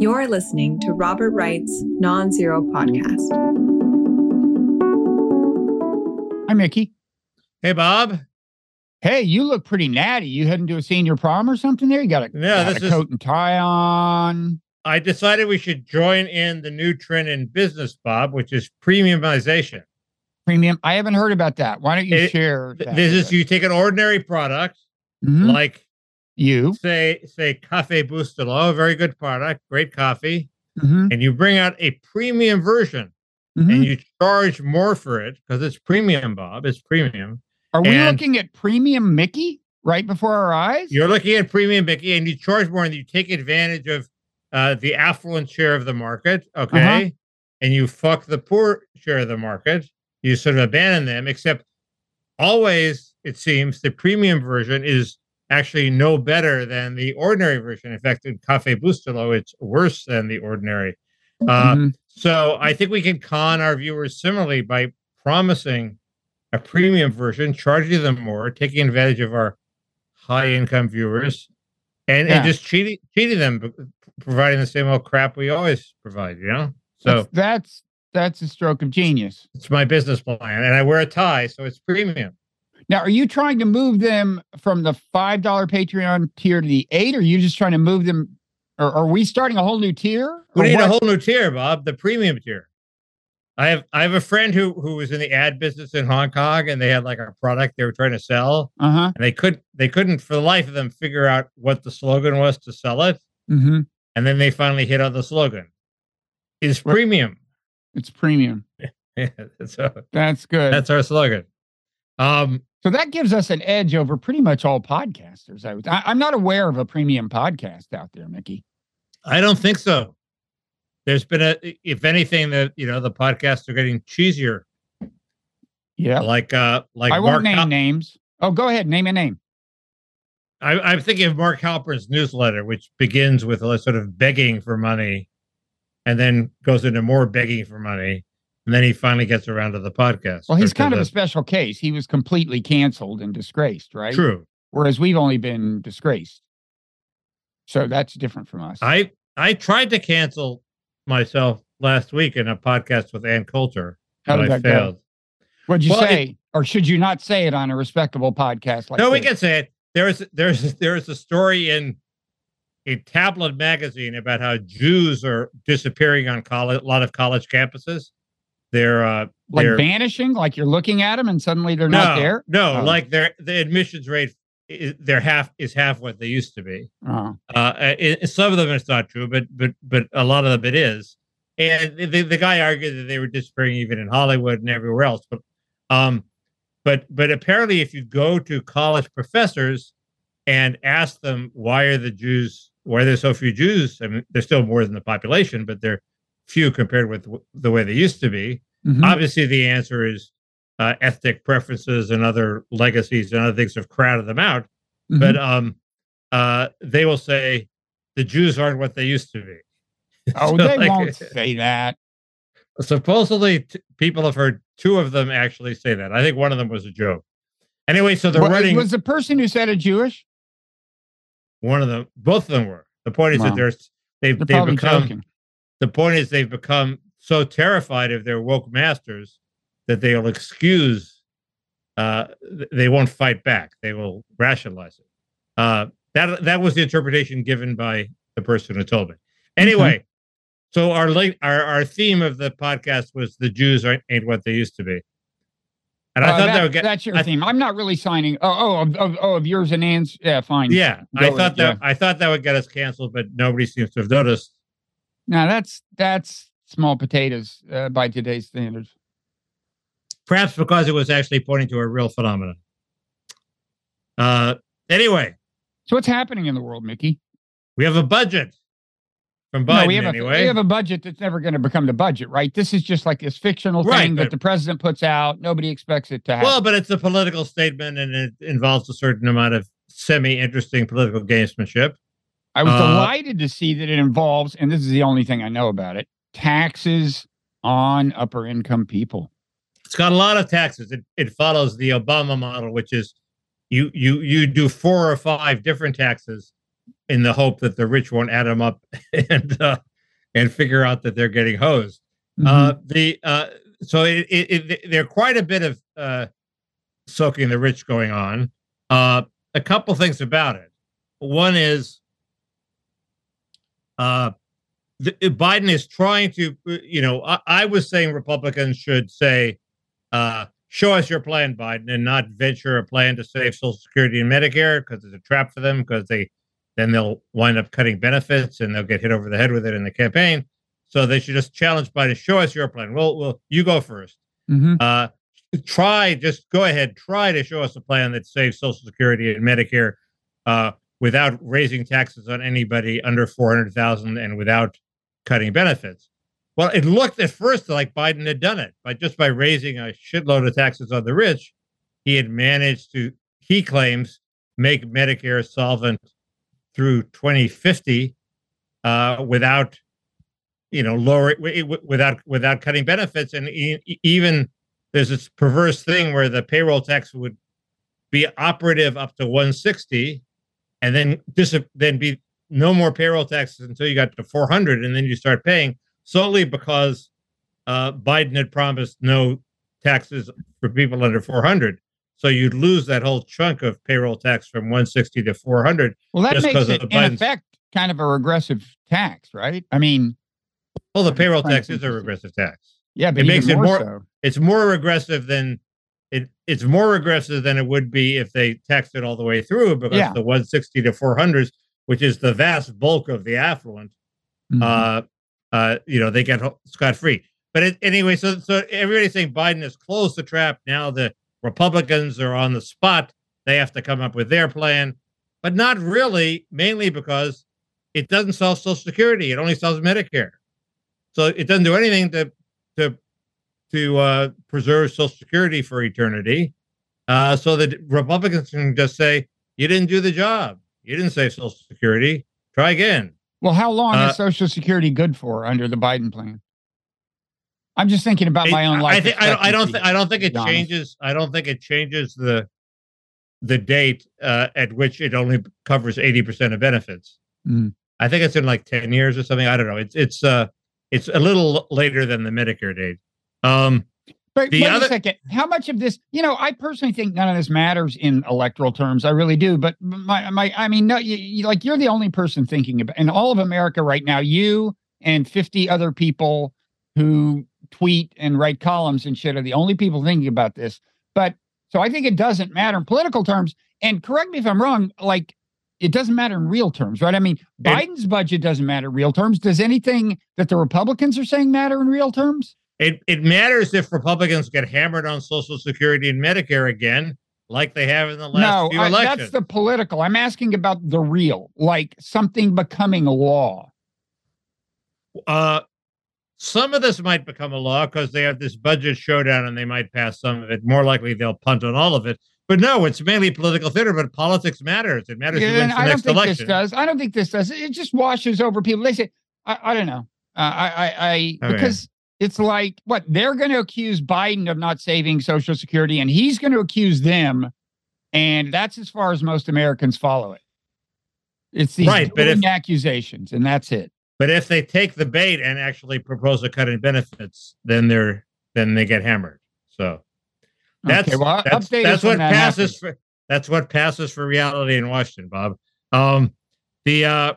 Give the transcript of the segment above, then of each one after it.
You're listening to Robert Wright's Non Zero Podcast. Hi, Mickey. Hey, Bob. Hey, you look pretty natty. You heading to a senior prom or something there? You got a, Yeah, got this a is- coat and tie on. I decided we should join in the new trend in business, Bob, which is premiumization. Premium. I haven't heard about that. Why don't you It- share? Th- that This is us? you take an ordinary product Mhm. like you. say say Cafe Bustelo, very good product, great coffee, Mhm. and you bring out a premium version Mhm. and you charge more for it because it's premium, Bob. It's premium. Are we and- looking at premium Mickey right before our eyes? You're looking at premium Mickey, and you charge more, and you take advantage of uh, the affluent share of the market, okay? Uh-huh. And you fuck the poor share of the market. You sort of abandon them, except always it seems the premium version is actually no better than the ordinary version. In fact, in Cafe Bustelo, it's worse than the ordinary. Uh, Mhm. so I think we can con our viewers similarly by promising a premium version, charging them more, taking advantage of our high income viewers, and, Yeah. and just cheating cheating them, providing the same old crap we always provide. You know, so that's, that's that's a stroke of genius. it's my business plan, and I wear a tie, so it's premium. Now, are you trying to move them from the five dollar Patreon tier to the eight, or are you just trying to move them? Or are we starting a whole new tier? We need a whole new tier, Bob, the premium tier. I have I have a friend who who was in the ad business in Hong Kong, and they had like a product they were trying to sell, Uh-huh. and they could they couldn't for the life of them figure out what the slogan was to sell it. Mm-hmm. And then they finally hit on the slogan. Is premium. It's premium. yeah, so That's good. that's our slogan. Um, so that gives us an edge over pretty much all podcasters. I, would- I, I'm not aware of a premium podcast out there, Mickey. I don't think so. There's been a, if anything, that you know, the podcasts are getting cheesier. Yeah. Like, uh, like I won't Mark. name names. Oh, go ahead. Name a name. I, I'm thinking of Mark Halperin's newsletter, which begins with a sort of begging for money, and then goes into more begging for money, and then he finally gets around to the podcast. Well, he's kind of the- a special case. He was completely canceled and disgraced, right? true. Whereas we've only been disgraced. So that's different from us. I I tried to cancel myself last week in a podcast with Ann Coulter, How but I that go? failed. What'd you Well, it- say? or should you not say it on a respectable podcast like no, we can say it. There's there's there's a story in a tablet magazine about how Jews are disappearing on college, a lot of college campuses. They're uh, like they're vanishing, like you're looking at them and suddenly they're no, not there. No, Oh. like their the admissions rate, is, they're half is half what they used to be. Oh, Uh, it, some of them it's not true, but but but a lot of them it is. And the, the guy argued that they were disappearing even in Hollywood and everywhere else. But um, but but apparently, if you go to college professors and ask them why are the Jews why are there so few Jews? I mean, there's still more than the population, but they're few compared with the way they used to be. mhm. Obviously, the answer is uh, ethnic preferences and other legacies and other things have crowded them out Mhm. but um uh they will say the jews aren't what they used to be oh, So, they like, won't say that. supposedly t- people have heard two of them actually say that i think one of them was a joke anyway so they're Wa- running Was the person who said it Jewish? one of them both of them were the point is Wow. that there's they've, They're they've become joking. The point is they've become so terrified of their woke masters that they'll excuse uh they won't fight back they will rationalize it uh that that was the interpretation given by the person who told me anyway so our late our, our theme of the podcast was the jews aren't ain't what they used to be and i Uh, thought that- that would get that's your I- theme. I'm not really signing. Oh, oh, of, of, oh, of yours and Ann's. Yeah, fine. yeah Go i thought it, that i thought that would get us canceled but nobody seems to have noticed Now that's that's small potatoes uh, by today's standards. perhaps because it was actually pointing to a real phenomenon. Uh, anyway, So what's happening in the world, Mickey? we have a budget from Biden. no, we have a anyway, we have a budget that's never going to become the budget, right? This is just like this fictional Right, thing that the president puts out. Nobody expects it to happen. well, but it's a political statement, and it involves a certain amount of semi-interesting political gamesmanship. I was uh, delighted to see that it involves, and this is the only thing I know about it, taxes on upper income people. It's got a lot of taxes. It it follows the Obama model, which is you you you do four or five different taxes in the hope that the rich won't add them up and uh, and figure out that they're getting hosed. Mhm. Uh, the uh, so it, it, it there are quite a bit of uh, soaking the rich going on. Uh, a couple things about it. One is uh, the, Biden is trying to, you know, I, I was saying Republicans should say, uh, show us your plan, Biden, and not venture a plan to save Social Security and Medicare because it's a trap for them because they then they'll wind up cutting benefits and they'll get hit over the head with it in the campaign. So they should just challenge Biden, show us your plan. Well, well, you go first. Mhm. Uh, try, just go ahead, try to show us a plan that saves Social Security and Medicare uh, without raising taxes on anybody under 400,000 and without cutting benefits. Well, it looked at first like Biden had done it, but just by raising a shitload of taxes on the rich, he had managed to, he claims, make Medicare solvent through 2050 uh, without, you know, lower wi- wi- without without cutting benefits, and even there's this perverse thing where the payroll tax would be operative up to 160, and then dis- then be no more payroll taxes until you got to 400, and then you start paying solely because uh, Biden had promised no taxes for people under 400. So you'd lose that whole chunk of payroll tax from 160 to 400. Well, that just makes it in Biden's- effect kind of a regressive tax, right? I mean, Well, the payroll tax is a regressive tax. yeah, but It makes it more, more- so. It's more regressive than it. It's more regressive than it would be if they taxed it all the way through, because Yeah. the 160 to 400s, which is the vast bulk of the affluent, Mhm. uh, uh, you know, they get scot free. But it, anyway, so so everybody's saying Biden has closed the trap. Now the Republicans are on the spot. They have to come up with their plan, but not really. Mainly because it doesn't solve Social Security. It only solves Medicare. So it doesn't do anything to to uh, preserve Social Security for eternity. Uh, so that Republicans can just say, "You didn't do the job. You didn't save Social Security. Try again." well, how long uh, is Social Security good for under the Biden plan? I'm just thinking about my own life. I think I don't. I don't, thi- I don't think it changes. I don't think it changes the the date uh, at which it only covers eighty percent of benefits. Mm. I think it's in like ten years or something. I don't know. It's it's uh it's a little later than the Medicare date. Um, But The wait other- a second. How much of this, you know, I personally think none of this matters in electoral terms. I really do. But my, my, I mean, no, you, you, like you're the only person thinking about in all of America right now. You and 50 other people who tweet and write columns and shit are the only people thinking about this. But so I think it doesn't matter in political terms. And correct me if I'm wrong. Like it doesn't matter in real terms, right? I mean, Biden's budget doesn't matter in real terms. Does anything that the Republicans are saying matter in real terms? It it matters if Republicans get hammered on Social Security and Medicare again, like they have in the last no, few I- elections. that's the political. I'm asking about the real, like something becoming a law. Uh, some of this might become a law because they have this budget showdown and they might pass some of it. More likely, they'll punt on all of it. But no, it's mainly political theater. But politics matters. It matters who wins the I don't next think election. this does. I don't think this does. It just washes over people. They say, I, I don't know. Uh, I, I, I, Okay. because it's like what they're going to accuse Biden of not saving Social Security, and he's going to accuse them, and that's as far as most Americans follow it. It's these Right, but if- accusations, and that's it. But if they take the bait and actually propose a cut in benefits, then they're then they get hammered. So that's okay, well, that's, that's what that passes happens. for that's what passes for reality in Washington, Bob. Um, the uh,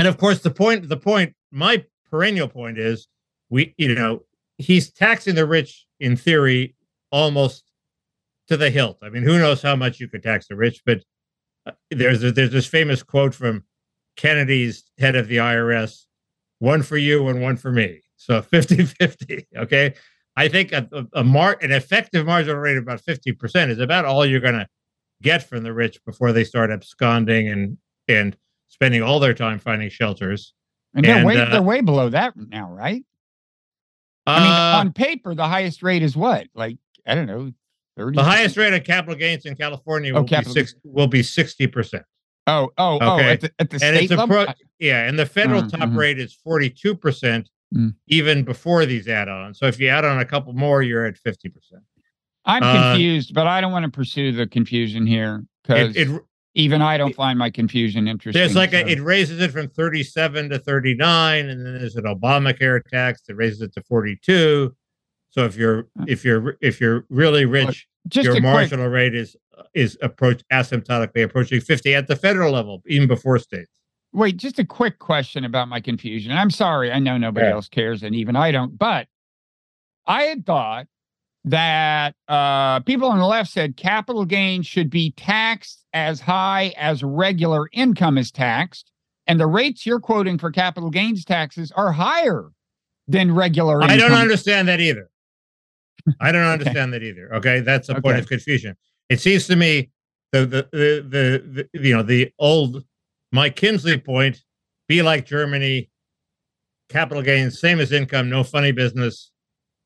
and of course the point the point my perennial point is we you know he's taxing the rich in theory almost to the hilt. I mean, who knows how much you could tax the rich, but uh, there's a, there's this famous quote from Kennedy's head of the IRS, one for you and one for me. So 50-50, okay? I think a, a, a mar- an effective marginal rate of about 50% is about all you're going to get from the rich before they start absconding and and spending all their time finding shelters. And they're way uh, they're way below that now, right? I mean, Uh, on paper, the highest rate is what? Like, I don't know, 30 the highest rate of capital gains in California Oh, will be six will be 60%. Oh, oh, oh, at the, at the And state it's a level. pro- Yeah, and the federal Mm, top mhm. rate is 42% Mm. even before these add-ons. So if you add on a couple more, you're at 50%. I'm uh, confused, but I don't want to pursue the confusion here because It, it Even I don't find my confusion interesting. There's like so- a, it raises it from 37 to 39, and then there's an Obamacare tax that raises it to 42. So if you're uh. if you're if you're really rich, just your a quick, marginal rate is is approach asymptotically approaching 50 at the federal level, even before states. wait, just a quick question about my confusion. I'm sorry, I know nobody Yeah. else cares, and even I don't. But I had thought that uh, people on the left said capital gains should be taxed as high as regular income is taxed, and the rates you're quoting for capital gains taxes are higher than regular. Income. I don't understand that either. I don't understand that either. Okay, that's a point Okay. of confusion. It seems to me the the, the the the you know the old Mike Kinsley point: be like Germany, capital gains same as income, no funny business.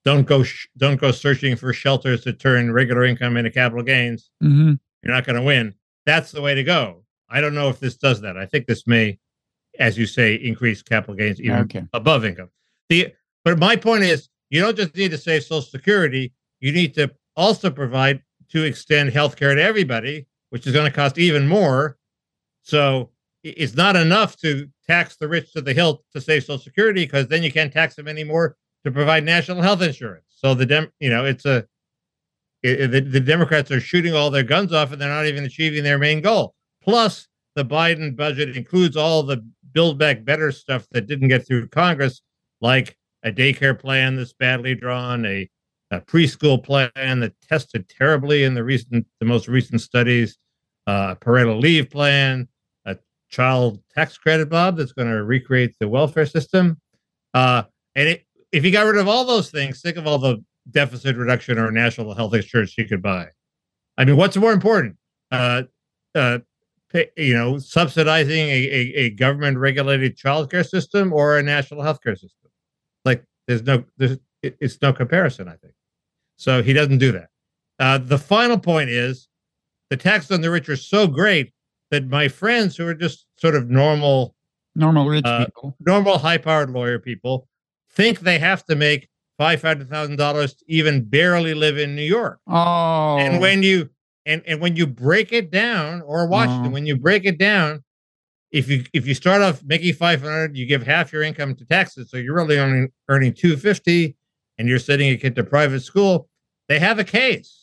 Don't go sh- don't go searching for shelters to turn regular income into capital gains. Mhm. You're not going to win. That's the way to go. I don't know if this does that. I think this may, as you say, increase capital gains even Okay. above income. The but my point is, you don't just need to save Social Security. You need to also provide to extend health care to everybody, which is going to cost even more. So it's not enough to tax the rich to the hilt to save Social Security because then you can't tax them anymore to provide national health insurance. So the dem, you know, it's a i- i- the, the Democrats are shooting all their guns off and they're not even achieving their main goal. Plus, the Biden budget includes all the Build Back Better stuff that didn't get through Congress, like a daycare plan that's badly drawn, a, a preschool plan that tested terribly in the recent, the most recent studies, uh, parental leave plan, a child tax credit, Bob, that's going to recreate the welfare system. Uh, and it, if you got rid of all those things, think of all the deficit reduction or national health insurance you could buy. I mean, what's more important? Uh, uh, pay, you know, subsidizing a, a, a government regulated childcare system or a national healthcare system. Like, there's no, there's, it, it's no comparison, I think. So he doesn't do that. Uh, the final point is the tax on the rich are so great that my friends who are just sort of normal, Normal rich Uh, people. normal high powered lawyer people think they have to make $500,000 to even barely live in New York. Oh, And when you and and when you break it down, or Washington, Oh. when you break it down, if you if you start off making five hundred, you give half your income to taxes, so you're really only earning two fifty, and you're sending a kid to private school. They have a case.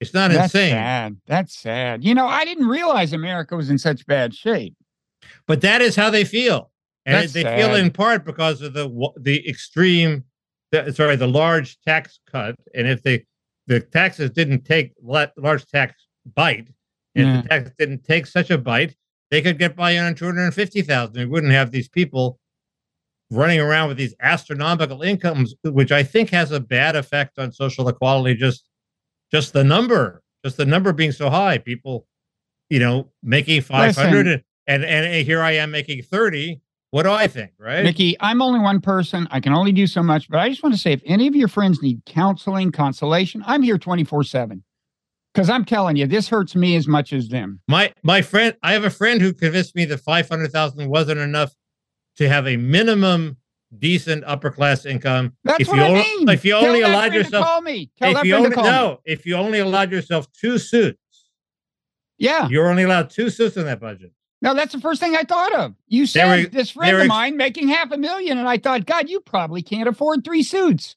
It's not insane. that's insane, sad. That's sad. You know, I didn't realize America was in such bad shape. but that is how they feel, and That's they feel in part because of the the extreme, the, sorry, the large tax cut, and if they the taxes didn't take let large tax bite, and the tax didn't take such a bite, they could get by on two hundred and fifty thousand. We wouldn't have these people running around with these astronomical incomes, which I think has a bad effect on social equality. Just just the number, just the number being so high, people, you know, making five hundred, and, and and here I am making thirty. What do I think, right? Nikki, I'm only one person. I can only do so much, but I just want to say if any of your friends need counseling, consolation, I'm here 24 7. Because I'm telling you, this hurts me as much as them. My my friend, I have a friend who convinced me that five hundred thousand wasn't enough to have a minimum decent upper class income. That's if what you I only, mean. if you Tell only allowed yourself, call me. Tell if that you only to call me. no, if you only allowed yourself two suits, Yeah. you're only allowed two suits in that budget. No, that's the first thing I thought of. You said were- this friend were of mine making half a million, and I thought, God, you probably can't afford three suits.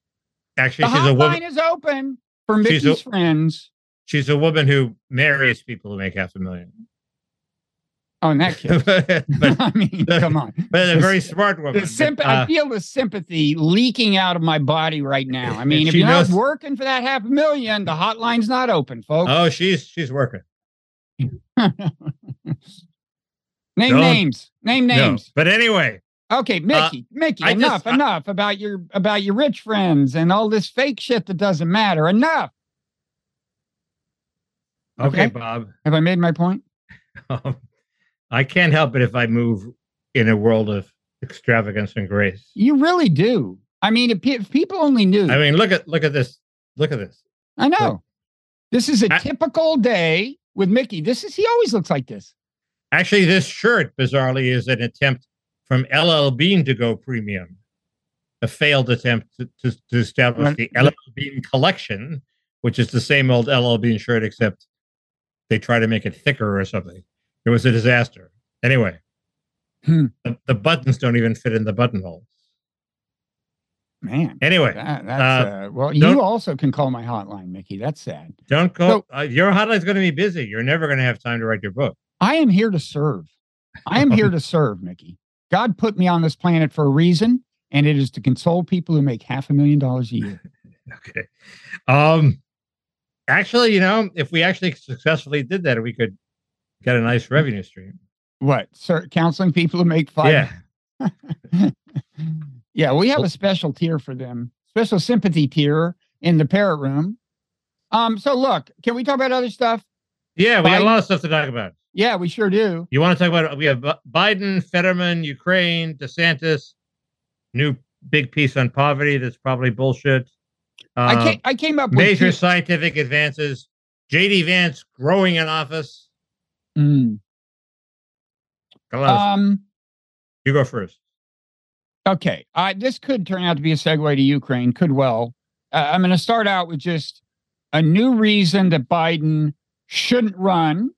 Actually, The she's a woman. hotline is open for She's a- friends. She's a woman who marries people who make half a million. Oh, in that case. but, I mean, come on. but a very smart woman. The symp- But, I uh, feel the sympathy leaking out of my body right now. I mean, if you're knows- not working for that half a million, the hotline's not open, folks. oh, she's she's working. Name don't- names. Name No. names. But anyway, Okay, Mickey. Mickey, I just- enough, I- enough about your about your rich friends and all this fake shit that doesn't matter. Enough. okay, Okay. Bob. Have I made my point? Um, I can't help it if I move in a world of extravagance and grace. You really do. I mean, if, if people only knew. I mean, look at look at this. Look at this. I know. This is a I- typical day with Mickey. This is he always looks like this. Actually, this shirt, bizarrely, is an attempt from LL Bean to go premium. A failed attempt to, to, to establish the LL Bean collection, which is the same old LL Bean shirt, except they try to make it thicker or something. It was a disaster. Anyway, Hmm. the, the buttons don't even fit in the buttonholes. Man, Anyway, that, that's uh, well. You also can call my hotline, Mickey. That's sad. don't go. uh, your hotline's going to be busy. You're never going to have time to write your book. I am here to serve. I am here to serve, Mickey. God put me on this planet for a reason, and it is to console people who make half a million dollars a year. Okay. Um, actually, you know, if we actually successfully did that, we could get a nice revenue stream. What, sir? Counseling people who make five? Yeah. yeah, we have a special tier for them, special sympathy tier in the parrot room. Um, so look, can we talk about other stuff? Yeah, we got a lot of stuff to talk about. Yeah, we sure do. You want to talk about? We have Biden, Fetterman, Ukraine, DeSantis, new big piece on poverty. That's probably bullshit. I Uh, came, I came up with major two- scientific advances. JD Vance growing in office. Mm, Got a lot of- um, you go first. Okay, uh, this could turn out to be a segue to Ukraine. Could well. Uh, I'm going to start out with just a new reason that Biden shouldn't run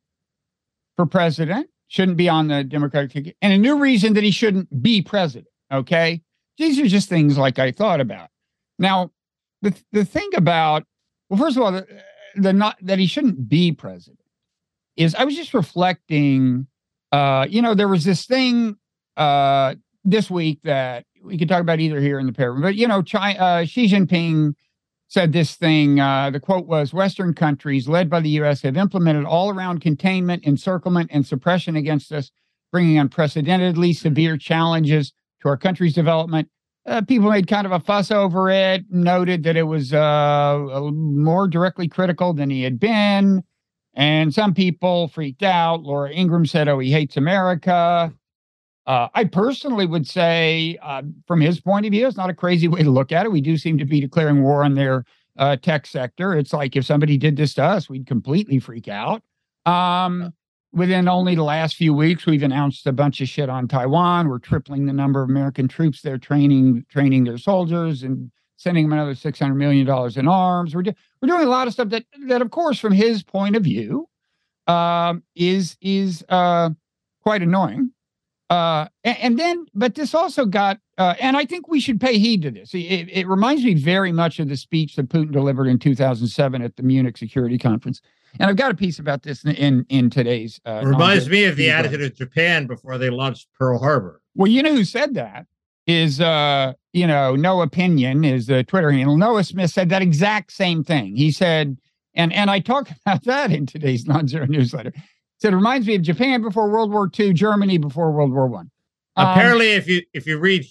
for president, shouldn't be on the Democratic ticket, and a new reason that he shouldn't be president. Okay, these are just things like I thought about. Now, the the thing about well, first of all, the, the not that he shouldn't be president is I was just reflecting. Uh, you know, there was this thing uh this week that we could talk about either here in the pair, but you know, China, uh, Xi Jinping said this thing. Uh, the quote was Western countries, led by the U.S., have implemented all around containment, encirclement, and suppression against us, bringing unprecedentedly severe challenges to our country's development. Uh, people made kind of a fuss over it, noted that it was uh, more directly critical than he had been. And some people freaked out. Laura Ingraham said, Oh, he hates America. Uh, I personally would say, uh, from his point of view, it's not a crazy way to look at it. We do seem to be declaring war on their uh, tech sector. It's like if somebody did this to us, we'd completely freak out. Um, within only the last few weeks, we've announced a bunch of shit on Taiwan. We're tripling the number of American troops there training training their soldiers and sending them another six hundred million dollars in arms. We're do- we're doing a lot of stuff that that, of course, from his point of view, um, is is uh, quite annoying. Uh, a- and, then, but this also got, uh, and I think we should pay heed to this. It, it reminds me very much of the speech that Putin delivered in 2007 at the Munich Security Conference. And I've got a piece about this in in, in today's. Uh, Reminds non- me of the attitude of Japan before they launched Pearl Harbor. Well, you know who said that is, uh, you know, Noahpinion is the Twitter handle. Noah Smith said that exact same thing. He said, and and I talk about that in today's non-zero newsletter. Said it reminds me of Japan before World War II, Germany before World War One. Um, Apparently, if you if you read,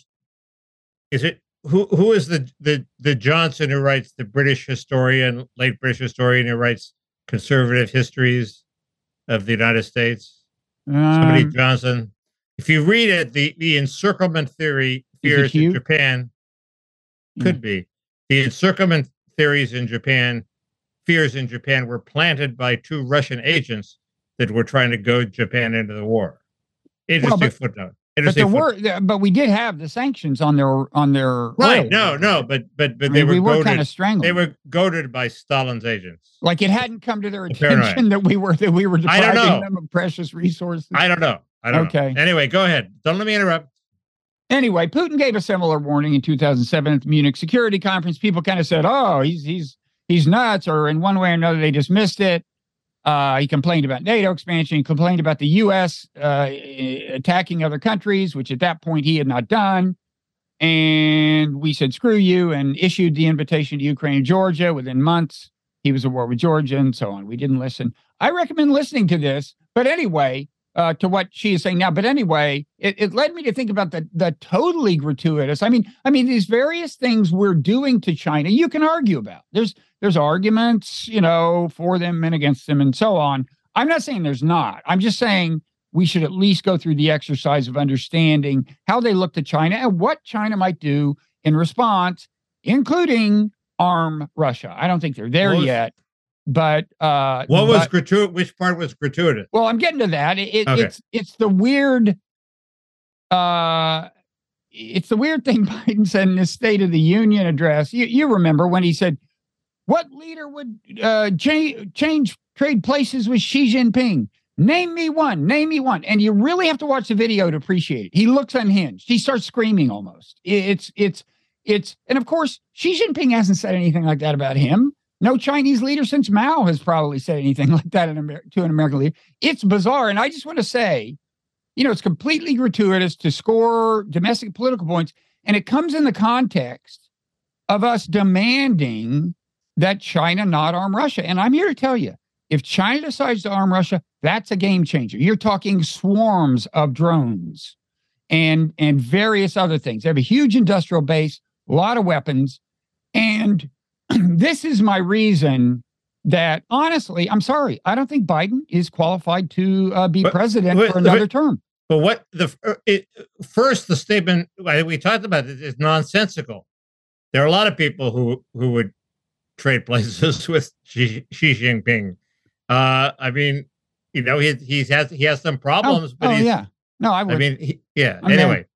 is it who who is the the the Johnson who writes the British historian, late British historian who writes conservative histories of the United States? Somebody um, Johnson. If you read it, the the encirclement theory fears in? Japan Yeah. could be the encirclement theories in Japan fears in Japan were planted by two Russian agents that were trying to goad Japan into the war. Interesting but- footnote. but Interesting there footnote. were, but we did have the sanctions on their on their Right. oil. No, no, but but but I they mean, were we were goaded. kind of strangling. they were goaded by Stalin's agents. like it hadn't come to their attention that we were that we were I don't depriving know. them of precious resources. I don't know. I don't Okay. know. Anyway, go ahead. Don't let me interrupt. Anyway, Putin gave a similar warning in 2007 at the Munich Security Conference. People kind of said, "Oh, he's he's he's nuts," or in one way or another, they dismissed it. Uh, he complained about NATO expansion. Complained about the U.S. Uh, attacking other countries, which at that point he had not done. And we said, "Screw you!" and issued the invitation to Ukraine and Georgia. Within months, he was at war with Georgia and so on. We didn't listen. I recommend listening to this. But anyway, uh, to what Xi is saying now. But anyway, it, it led me to think about the the totally gratuitous. I mean, I mean these various things we're doing to China. You can argue about. There's there's arguments, you know, for them and against them, and so on. I'm not saying there's not. I'm just saying we should at least go through the exercise of understanding how they look to China and what China might do in response, including arm Russia. I don't think they're there was- yet, but uh, What was but- gratuitous? Which part was gratuitous? well, I'm getting to that. It, Okay. It's it's the weird, uh, it's the weird thing Biden said in his State of the Union address. You you remember when he said, "What leader would uh, change change trade places with Xi Jinping. Name me one. Name me one. And you really have to watch the video to appreciate it. He looks unhinged. He starts screaming almost. It's it's it's and of course Xi Jinping hasn't said anything like that about him. No Chinese leader since Mao has probably said anything like that Amer- to an American leader. It's bizarre. And I just want to say, you know, it's completely gratuitous to score domestic political points. And it comes in the context of us demanding that China not arm Russia. And I'm here to tell you if China decides to arm Russia, that's a game changer. You're talking swarms of drones and and various other things. They have a huge industrial base, a lot of weapons, and this is my reason that honestly, I'm sorry, I don't think Biden is qualified to uh, be But- president but- for another but- term. But what the uh, it, first the statement we talked about it is nonsensical. There are a lot of people who who would trade places with Xi, Xi Jinping. Uh, I mean, you know, he he's has he has some problems, oh, but oh, he's, yeah, no, I would. I mean, he, yeah. I'm anyway,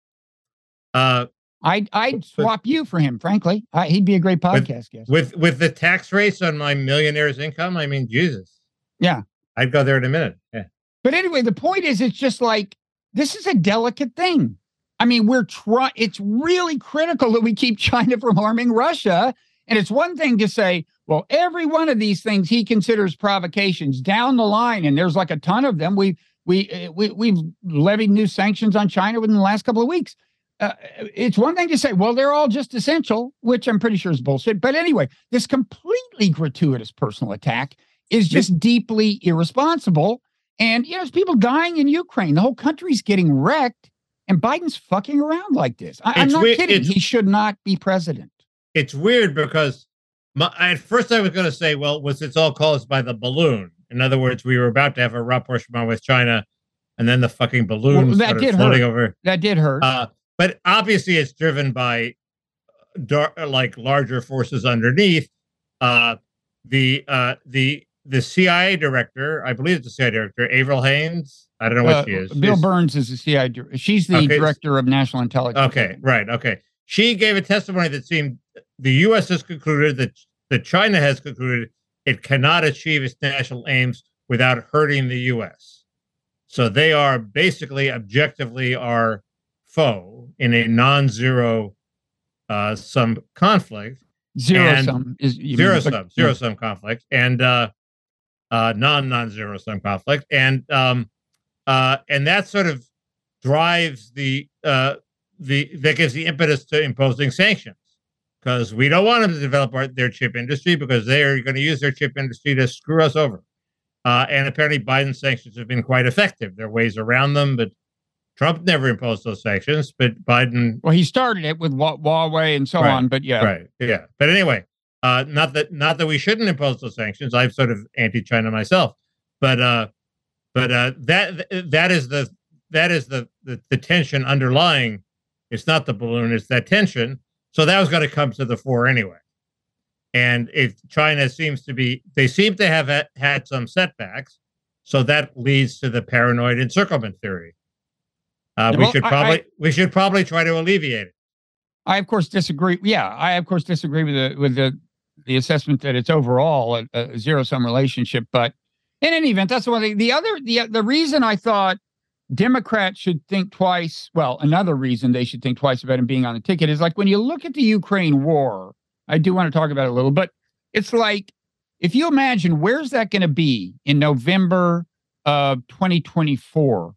uh, I'd I'd swap you for him. Frankly, I, he'd be a great With- podcast guest. with with the tax rates on my millionaire's income, I mean, Jesus. Yeah. I'd go there in a minute. Yeah. But anyway, the point is, it's just like this is a delicate thing. I mean, we're trying. It's really critical that we keep China from harming Russia. And it's one thing to say, well, every one of these things he considers provocations down the line, and there's like a ton of them. We we uh, we we've levied new sanctions on China within the last couple of weeks. Uh, it's one thing to say, well, they're all just essential, which I'm pretty sure is bullshit. But anyway, this completely gratuitous personal attack is just deeply irresponsible. And you know, there's people dying in Ukraine. The whole country's getting wrecked, and Biden's fucking around like this. I, I'm not weird- kidding. He should not be president. it's weird because my, at first I was going to say, well, was it's all caused by the balloon? In other words, we were about to have a rapprochement with China, and then the fucking balloon Well, that started did floating hurt. over. That did hurt. Uh, but obviously, it's driven by dar- like larger forces underneath. Uh, the uh, the the CIA director, I believe it's the CIA director, Avril Haines. I don't know what Uh, she is. Bill She's- Burns is the CIA. She's the Okay. director of national intelligence. Okay, right. Okay. She gave a testimony that seemed the U.S. has concluded that that China has concluded it cannot achieve its national aims without hurting the U.S. So they are basically objectively our foe in a non-zero uh, sum conflict, Zero And sum is zero mean, sum, zero sum conflict, and uh, uh, non non-zero sum conflict, and um, uh, and that sort of drives the uh, the that gives the impetus to imposing sanctions because we don't want them to develop our, their chip industry because they are going to use their chip industry to screw us over. Uh, and apparently, Biden's sanctions have been quite effective. There are ways around them, but Trump never imposed those sanctions. But Biden Well, he started it with Huawei and so Right, on. But yeah, Right. Yeah. But anyway, uh, not that not that we shouldn't impose those sanctions. I'm sort of anti-China myself, but uh, but uh, that that is the that is the, the the tension underlying. It's not the balloon; it's that tension. So that was going to come to the fore anyway. And if China seems to be, they seem to have had, had some setbacks. So that leads to the paranoid encirclement theory. Uh, we Well, should I- I- probably we should probably try to alleviate it. I of course disagree. Yeah, I of course disagree with the with the the assessment that it's overall a, a zero sum relationship. But in any event, that's the one thing. The other the the reason I thought Democrats should think twice. Well, another reason they should think twice about him being on the ticket is like when you look at the Ukraine war. I do want to talk about it a little, but it's like if you imagine where's that going to be in November of 2024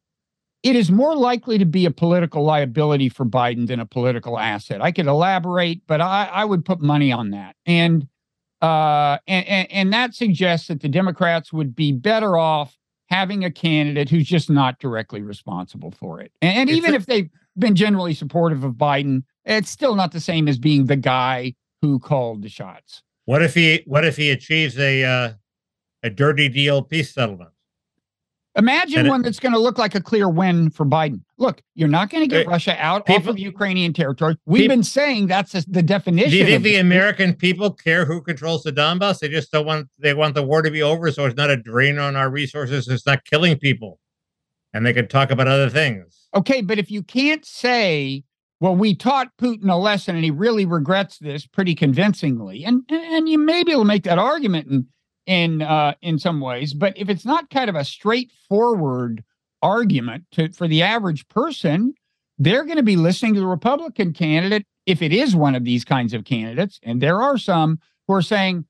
it is more likely to be a political liability for Biden than a political asset. I could elaborate, but I, I would put money on that. And, uh, and, and and that suggests that the Democrats would be better off having a candidate who's just not directly responsible for it. And, and even a- if they've been generally supportive of Biden, it's still not the same as being the guy who called the shots. What if he what if he achieves a uh, a dirty deal peace settlement? Imagine And it- one that's going to look like a clear win for Biden. Look, you're not going to get Uh, Russia out off of Ukrainian territory. We've peop- been saying that's the- definition. Do you think the. American people care who controls the Donbass? They just don't want they want the war to be over, so it's not a drain on our resources. It's not killing people, and they can talk about other things. Okay, but if you can't say, well, we taught Putin a lesson and he really regrets this pretty convincingly, and and, and you may be able to make that argument, and in uh, in some ways. But if it's not kind of a straightforward argument to for the average person, they're going to be listening to the Republican candidate if it is one of these kinds of candidates, and there are some who are saying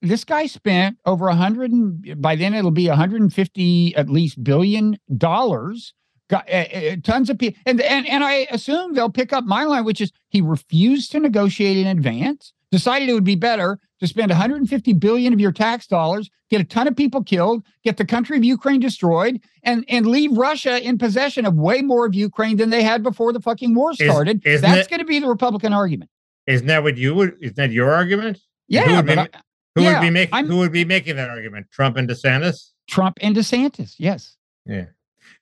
this guy spent over a hundred and by then it'll be 150 at least billion dollars got uh, uh, tons of people and, and and i assume they'll pick up my line which is he refused to negotiate in advance decided it would be better to spend 150 billion of your tax dollars get a ton of people killed get the country of ukraine destroyed and and leave russia in possession of way more of ukraine than they had before the fucking war started Is, that's going to be the republican argument isn't that what you would isn't that your argument yeah who would be, I, who yeah, would be making I'm- who would be making that argument trump and desantis trump and desantis yes Yeah.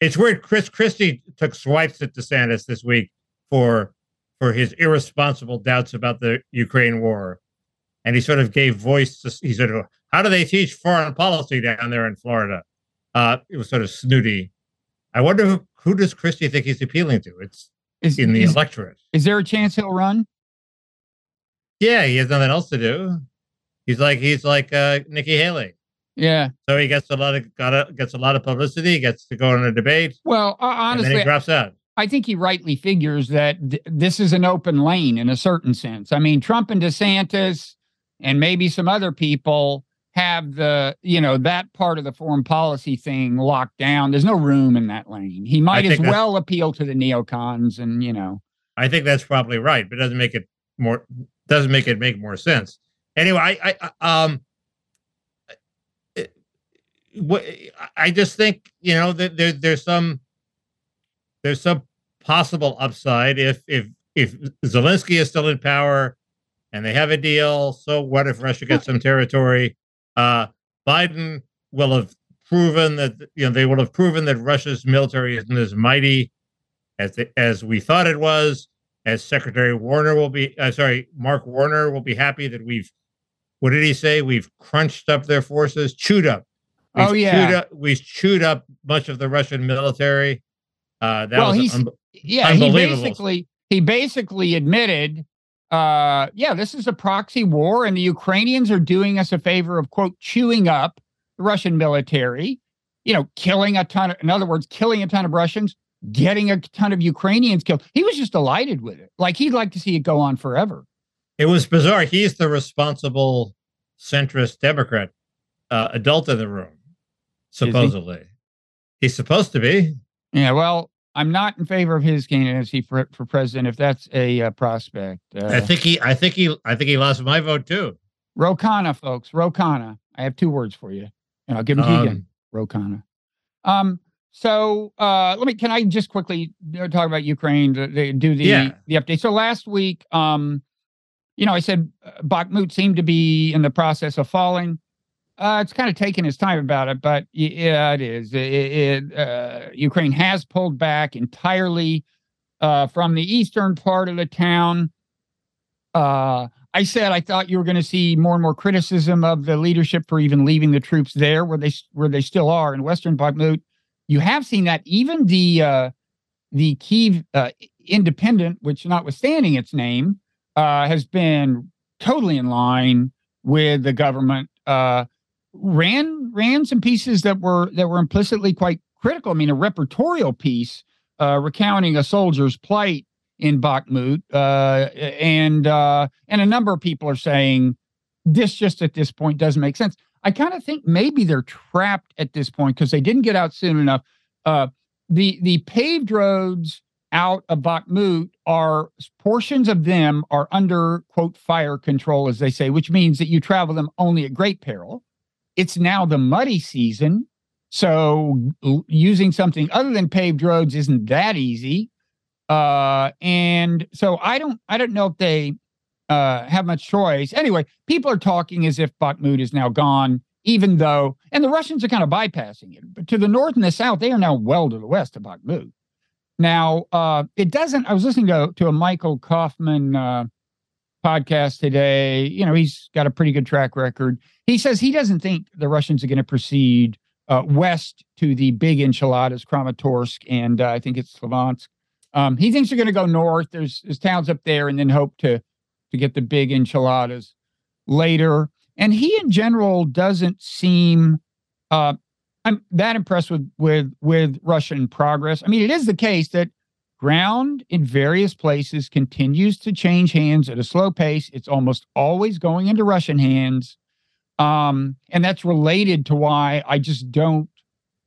It's weird. Chris Christie took swipes at DeSantis this week for for his irresponsible doubts about the Ukraine war. And he sort of gave voice to he sort of how do they teach foreign policy down there in Florida? Uh it was sort of snooty. I wonder who, who does Christie think he's appealing to? It's is, in the is, electorate. is there a chance he'll run Yeah, he has nothing else to do. He's like he's like uh Nikki Haley. yeah So he gets a lot of got a, gets a lot of publicity, he gets to go on a debate, well uh, and then honestly he drops out. I think he rightly figures that th- this is an open lane in a certain sense. I mean, Trump and DeSantis and maybe some other people have the, you know, that part of the foreign policy thing locked down. There's no room in that lane. He might as well appeal to the neocons and, you know, I think that's probably right, but it doesn't make it more doesn't make it make more sense. Anyway, I, I I- um what I just think you know that there, there's some there's some possible upside if if if Zelensky is still in power and they have a deal. So what if Russia gets some territory? Uh, Biden will have proven that you know they will have proven that Russia's military isn't as mighty as the, as we thought it was. As Secretary Warner will be, uh, sorry, Mark Warner will be happy that we've. What did he say? We've crunched up their forces, chewed up. We've Oh, yeah. chewed up, we've chewed up much of the Russian military. Uh, that Well, was he's- un- yeah, he basically he basically admitted uh yeah, this is a proxy war and the Ukrainians are doing us a favor of quote chewing up the Russian military, you know, killing a ton of in other words, killing a ton of Russians, getting a ton of Ukrainians killed. He was just delighted with it. Like he'd like to see it go on forever. It was bizarre. He's the responsible centrist Democrat uh, adult in the room, supposedly. He's supposed to be. Yeah, well, I'm not in favor of his candidacy for for president if that's a uh, prospect. Uh, I think he. I think he. I think he lost my vote too. Ro Khanna, folks, Ro Khanna. I have two words for you, and I'll give them to you again. Um, Ro Khanna. Um, so uh, let me. Can I just quickly uh, talk about Ukraine? To, do the Yeah. the update. So last week, um, you know, I said uh, Bakhmut seemed to be in the process of falling. Uh, it's kind of taken its time about it, but yeah, it is. It, it, uh, Ukraine has pulled back entirely uh, from the eastern part of the town. Uh, I said I thought you were going to see more and more criticism of the leadership for even leaving the troops there, where they where they still are in Western Bakhmut. You have seen that even the uh, the Kiev uh, Independent, which notwithstanding its name, has been totally in line with the government. Uh, ran ran some pieces that were that were implicitly quite critical. I mean, a repertorial piece uh, recounting a soldier's plight in Bakhmut, uh, and uh, and a number of people are saying this just at this point doesn't make sense. I kind of think maybe they're trapped at this point because they didn't get out soon enough. Uh, the the paved roads out of Bakhmut are portions of them are under quote fire control, as they say, which means that you travel them only at great peril. It's now the muddy season, so using something other than paved roads isn't that easy. Uh, and so I don't I don't know if they uh, have much choice. Anyway, people are talking as if Bakhmut is now gone, even though, and the Russians are kind of bypassing it. But to the north and the south, they are now well to the west of Bakhmut. Now, uh, it doesn't. I was listening to to a Michael Kofman uh, podcast today. You know, he's got a pretty good track record. He says he doesn't think the Russians are going to proceed uh, west to the big enchiladas, Kramatorsk, and uh, I think it's Sloviansk. Um, he thinks they're going to go north. There's, there's towns up there, and then hope to to get the big enchiladas later. and he in general doesn't seem uh, I'm that impressed with with with Russian progress. I mean, it is the case that ground in various places continues to change hands at a slow pace. It's almost always going into Russian hands, um, and that's related to why I just don't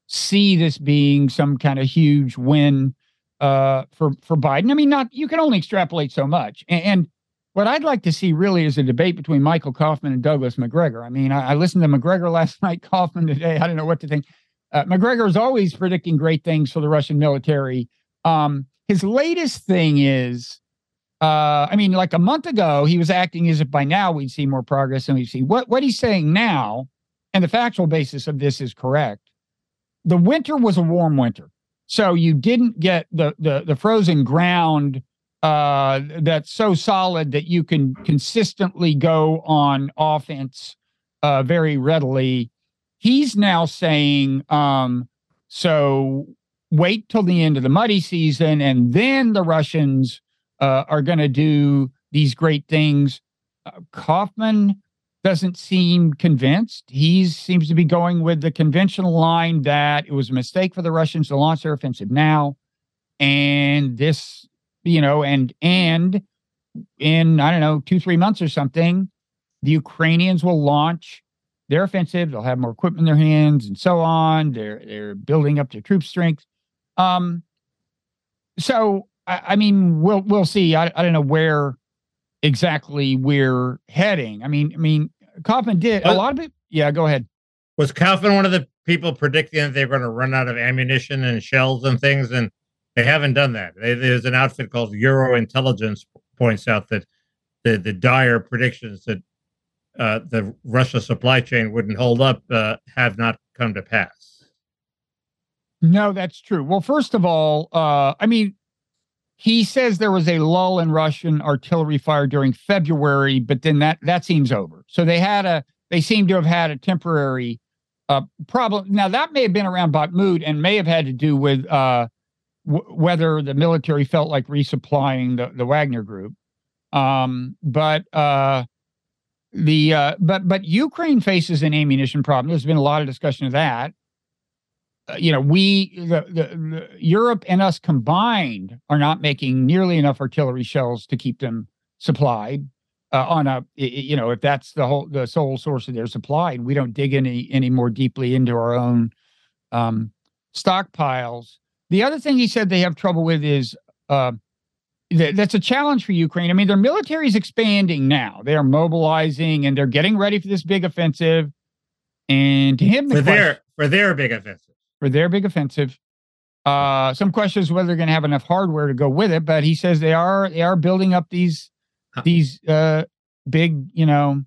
see this being some kind of huge win uh, for for Biden. I mean, not you can only extrapolate so much, and, and what I'd like to see really is a debate between Michael Kofman and Douglas Macgregor. I mean, I, I listened to Macgregor last night, Kofman today. I don't know what to think. Uh, Macgregor is always predicting great things for the Russian military. Um, his latest thing is, uh, I mean, like a month ago, he was acting as if by now we'd see more progress than we see. What what he's saying now, and the factual basis of this is correct. The winter was a warm winter, so you didn't get the the, the frozen ground uh, that's so solid that you can consistently go on offense uh, very readily. He's now saying, um, so wait till the end of the muddy season, and then the Russians uh, are going to do these great things. Uh, Kofman doesn't seem convinced. He seems to be going with the conventional line that it was a mistake for the Russians to launch their offensive now. And this you know, and and in I don't know two three months or something, the Ukrainians will launch their offensive. They'll have more equipment in their hands and so on. They're they're building up their troop strength. Um, so I, I mean, we'll we'll see. I, I don't know where exactly we're heading. I mean, I mean, Kofman did a lot of it. Yeah, go ahead. Was Kofman one of the people predicting that they're going to run out of ammunition and shells and things? And they haven't done that. There's an outfit called Euro Intelligence points out that the the dire predictions that uh, the Russia supply chain wouldn't hold up uh, have not come to pass. No, that's true. Well, first of all, uh, I mean, he says there was a lull in Russian artillery fire during February, but then that that seems over. So they had a they seem to have had a temporary uh, problem. Now that may have been around Bakhmut and may have had to do with uh, w- whether the military felt like resupplying the, the Wagner group. Um, but uh, the uh, but but Ukraine faces an ammunition problem. There's been a lot of discussion of that. You know, we the, the, the, Europe and us combined are not making nearly enough artillery shells to keep them supplied. Uh, on a you know if that's the whole the sole source of their supply and we don't dig any any more deeply into our own um, stockpiles the other thing he said they have trouble with is uh, th- that's a challenge for Ukraine. I mean, their military is expanding now. They are mobilizing and they're getting ready for this big offensive. And to him, the for their for their big offensive, for their big offensive, uh, some questions whether they're going to have enough hardware to go with it. But he says they are they are building up these these uh, big, you know,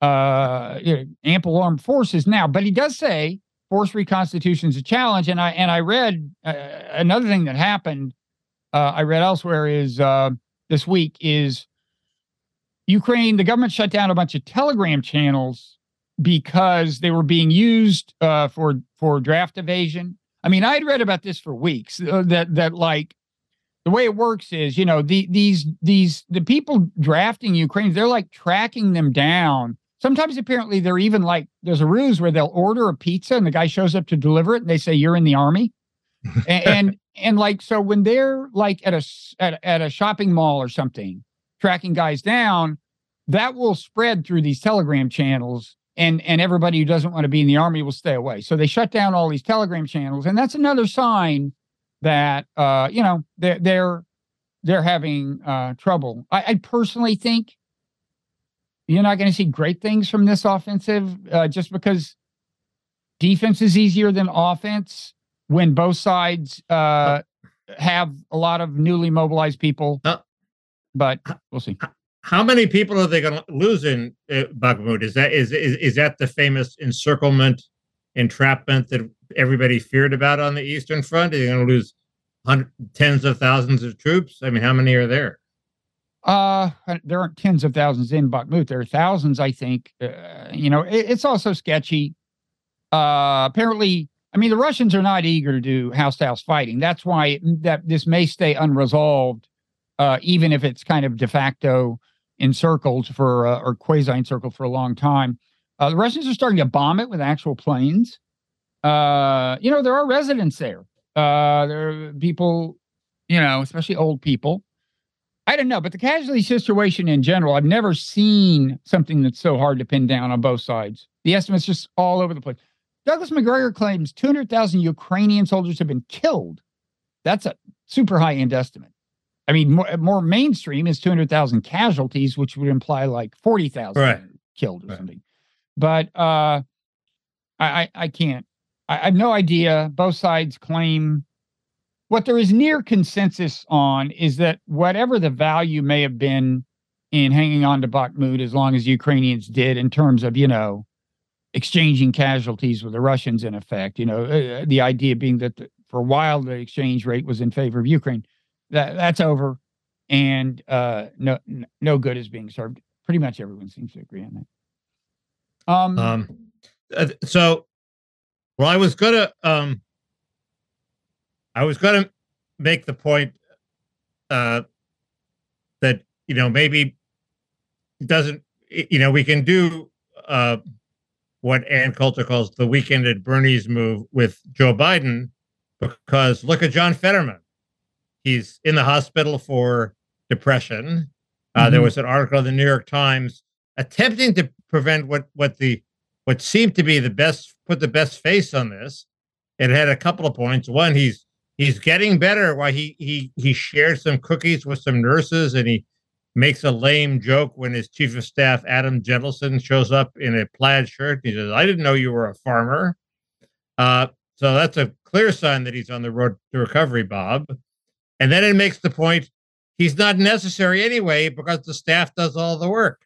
uh, you know, ample armed forces now. But he does say force reconstitution is a challenge. And I and I read uh, another thing that happened. Uh, I read elsewhere is uh, this week is Ukraine. The government shut down a bunch of Telegram channels because they were being used uh, for for draft evasion. I mean, I'd read about this for weeks. Uh, that that like the way it works is, you know, the these these the people drafting Ukraine, they're like tracking them down Sometimes apparently they're even like there's a ruse where they'll order a pizza and the guy shows up to deliver it and they say you're in the army. and, and and like so when they're like at a at, at a shopping mall or something tracking guys down, that will spread through these telegram channels and and everybody who doesn't want to be in the army will stay away. So they shut down all these telegram channels and that's another sign that uh you know they're they're they're having uh trouble. I, I personally think you're not going to see great things from this offensive uh, just because defense is easier than offense when both sides uh, have a lot of newly mobilized people. Uh, but we'll see. How many people are they going to lose in uh, Bakhmut? Is that is, is is that the famous encirclement entrapment that everybody feared about on the Eastern Front? Are they going to lose tens of thousands of troops? I mean, how many are there? Uh, there aren't tens of thousands in Bakhmut. There are thousands, I think. Uh, you know, it, it's also sketchy. Uh, apparently, I mean, the Russians are not eager to do house to house fighting. That's why that this may stay unresolved, uh, even if it's kind of de facto encircled for uh, or quasi encircled for a long time. Uh, the Russians are starting to bomb it with actual planes. Uh, you know, there are residents there. Uh, there are people, you know, especially old people. I don't know, but the casualty situation in general, I've never seen something that's so hard to pin down on both sides. The estimates just all over the place. Douglas Macgregor claims 200,000 Ukrainian soldiers have been killed. That's a super high end estimate. I mean, more, more mainstream is 200,000 casualties, which would imply like 40,000 Right. killed or Right. something. But uh, I, I, I can't. I, I have no idea. Both sides claim what there is near consensus on is that whatever the value may have been in hanging on to Bakhmut, as long as Ukrainians did in terms of, you know, exchanging casualties with the Russians, in effect, you know, uh, the idea being that the, for a while the exchange rate was in favor of Ukraine. That that's over, and uh, no no good is being served. Pretty much everyone seems to agree on that. Um, Um, uh, so, well, I was gonna, um, I was gonna make the point uh, that you know maybe it doesn't, you know, we can do uh, what Ann Coulter calls the weekend at Bernie's move with Joe Biden, because look at John Fetterman. He's in the hospital for depression. Uh, There Mhm. was an article in the New York Times attempting to prevent what what the what seemed to be the best put the best face on this. It had a couple of points. One, he's he's getting better. Why he he he shared some cookies with some nurses, and he makes a lame joke when his chief of staff Adam Jentleson shows up in a plaid shirt. He says, "I didn't know you were a farmer." Uh, so that's a clear sign that he's on the road to recovery, Bob. And then it makes the point he's not necessary anyway because the staff does all the work.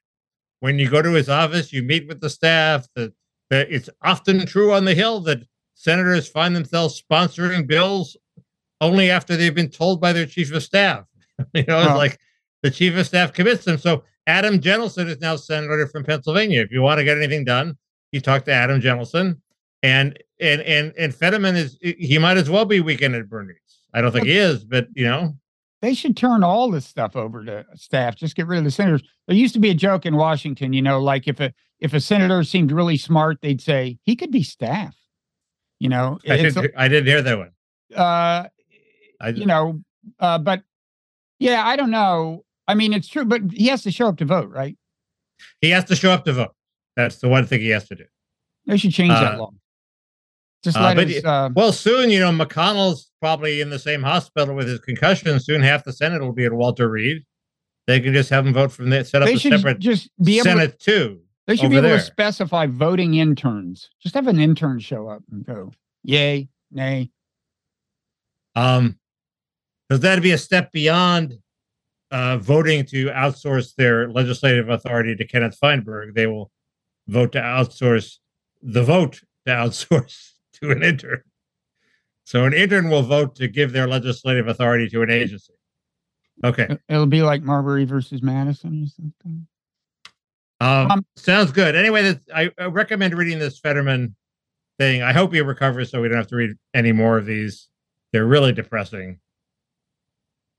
When you go to his office, you meet with the staff. That it's often true on the Hill that senators find themselves sponsoring bills only after they've been told by their chief of staff. you know, it's like the chief of staff commits them. So Adam Jentleson is now senator from Pennsylvania. If you want to get anything done, you talk to Adam Jentleson. And and and and Fetterman is he might as well be weekend at Bernie's. I don't think he is, but you know, they should turn all this stuff over to staff. Just get rid of the senators. There used to be a joke in Washington, you know, like if a if a senator seemed really smart, they'd say he could be staff. You know, I didn't, I didn't hear that one. uh, I you know, uh, but yeah, I don't know. I mean, it's true, but he has to show up to vote, right? he has to show up to vote. That's the one thing he has to do. They should change that Uh, law. Just uh, let but his, uh, Well, soon, you know, McConnell's probably in the same hospital with his concussion. Soon, half the Senate will be at Walter Reed. They can just have him vote from there, set up they a separate just be able. To, Senate too. they should be able to specify voting interns. Just have an intern show up and go, yay, nay. Um, because that'd be a step beyond uh, voting to outsource their legislative authority to Kenneth Feinberg. They will vote to outsource the vote to outsource to an intern. So an intern will vote to give their legislative authority to an agency. Okay. It- It'll be like Marbury versus Madison or something. Um, Um, sounds good. Anyway, this, I, I recommend reading this Fetterman thing. I hope he recovers so we don't have to read any more of these. They're really depressing,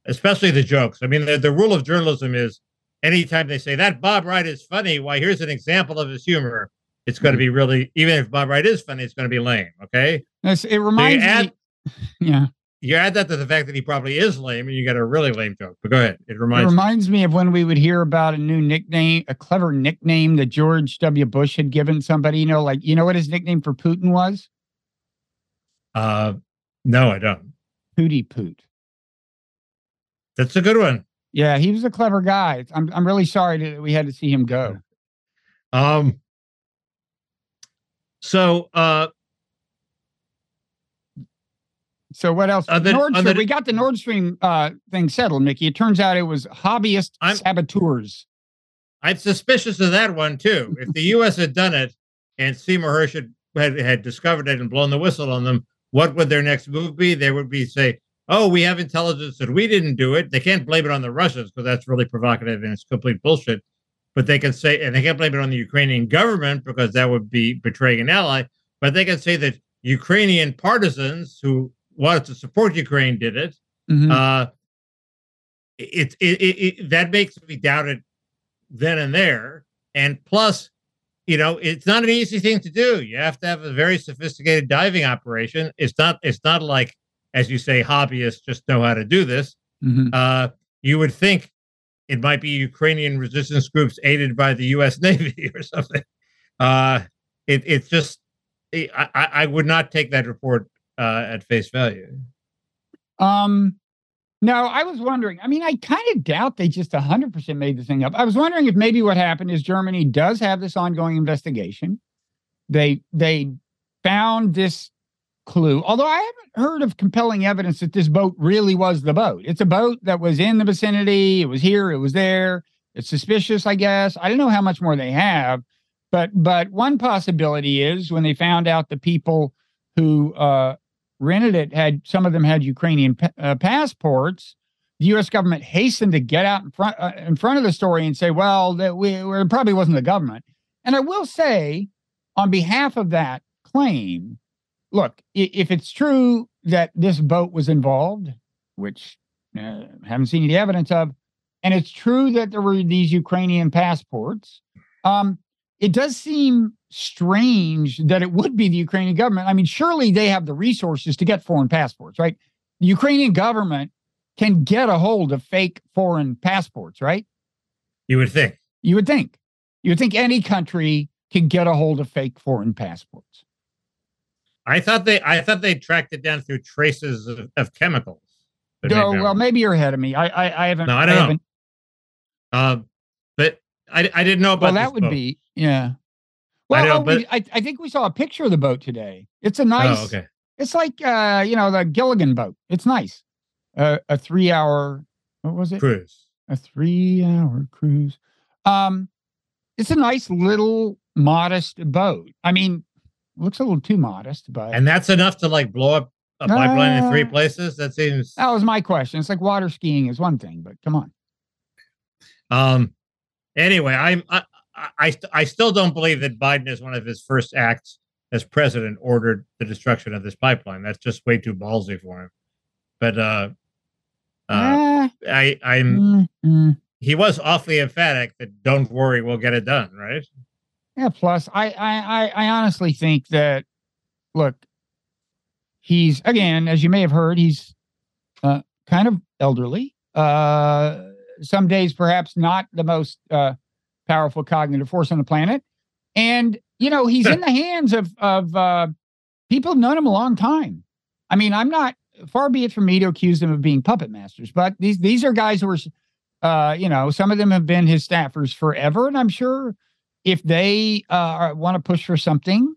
especially the jokes. I mean, the, the rule of journalism is anytime they say that Bob Wright is funny, why, here's an example of his humor. It's going to be really, even if Bob Wright is funny, it's going to be lame. Okay. It So reminds add, me. Yeah. you add that to the fact that he probably is lame and you get a really lame joke. But go ahead. It It reminds me. me of when we would hear about a new nickname, a clever nickname that George W. Bush had given somebody. You know, like you know what his nickname for Putin was? Uh, no, I don't. Pooty Poot. That's a good one. Yeah, he was a clever guy. I'm I'm really sorry that we had to see him go. Um. So, uh, So what else? Uh, the- Nord uh, the- we got the Nord Stream uh, thing settled, Mickey. It turns out it was hobbyist I'm- saboteurs. I'm suspicious of that one too. If the U.S. had done it and Seymour Hersh had, had had discovered it and blown the whistle on them, what would their next move be? They would be say, "Oh, we have intelligence that we didn't do it." They can't blame it on the Russians because that's really provocative and it's complete bullshit. But they can say, and they can't blame it on the Ukrainian government because that would be betraying an ally. But they can say that Ukrainian partisans who wanted to support Ukraine did it. Mhm. Uh, it, it, it, it that makes me doubt it then and there. And plus, you know, it's not an easy thing to do. You have to have a very sophisticated diving operation. It's not. It's not like, as you say, hobbyists just know how to do this. Mhm. Uh, you would think it might be Ukrainian resistance groups aided by the U.S. Navy or something. Uh, it, it's just, I, I I would not take that report uh, at face value. Um, no, I was wondering. I mean, I kind of doubt they just 100% made the thing up. I was wondering if maybe what happened is Germany does have this ongoing investigation. They they found this clue, although I haven't heard of compelling evidence that this boat really was the boat. It's a boat that was in the vicinity. It was here. It was there. It's suspicious, I guess. I don't know how much more they have, but but one possibility is when they found out the people who uh, rented it had some of them had Ukrainian pa- uh, passports. The U.S. government hastened to get out in front uh, in front of the story and say, "Well, that we it probably wasn't the government." And I will say, on behalf of that claim, look, if it's true that this boat was involved, which uh, haven't seen any evidence of, and it's true that there were these Ukrainian passports, um, it does seem strange that it would be the Ukrainian government. I mean, surely they have the resources to get foreign passports, right? The Ukrainian government can get a hold of fake foreign passports, right? You would think. You would think. You would think any country can get a hold of fake foreign passports. I thought they. I thought they tracked it down through traces of, of chemicals. No, maybe I'm well, maybe you're ahead of me. I I, I haven't. No, I don't know. haven't- Um, but I, I didn't know about. Well, that would boat. be yeah. Well, know, oh, we- but- I, I think we saw a picture of the boat today. It's a nice. Oh, okay. It's like uh, you know, the Gilligan boat. It's nice. Uh, a three hour. What was it? Cruise. a three hour cruise. Um, it's a nice little modest boat. I mean, looks a little too modest, but And that's enough to like blow up a pipeline in three Uh, places. That seems. that was my question. It's like water skiing is one thing, but come on. Um. Anyway, I'm. I, I. I still don't believe that Biden is one of his first acts as president ordered the destruction of this pipeline. That's just way too ballsy for him. But uh, uh, Ah, I. I'm. mm, mm. He was awfully emphatic that don't worry, we'll get it done. Right. Yeah. Plus, I, I, I, I honestly think that, look, he's again, as you may have heard, he's uh, kind of elderly. Uh, some days, perhaps not the most uh, powerful cognitive force on the planet, and you know he's in the hands of of uh, people who've known him a long time. I mean, I'm not far be it from me to accuse them of being puppet masters, but these these are guys who are, uh, you know, some of them have been his staffers forever, and I'm sure if they uh, want to push for something,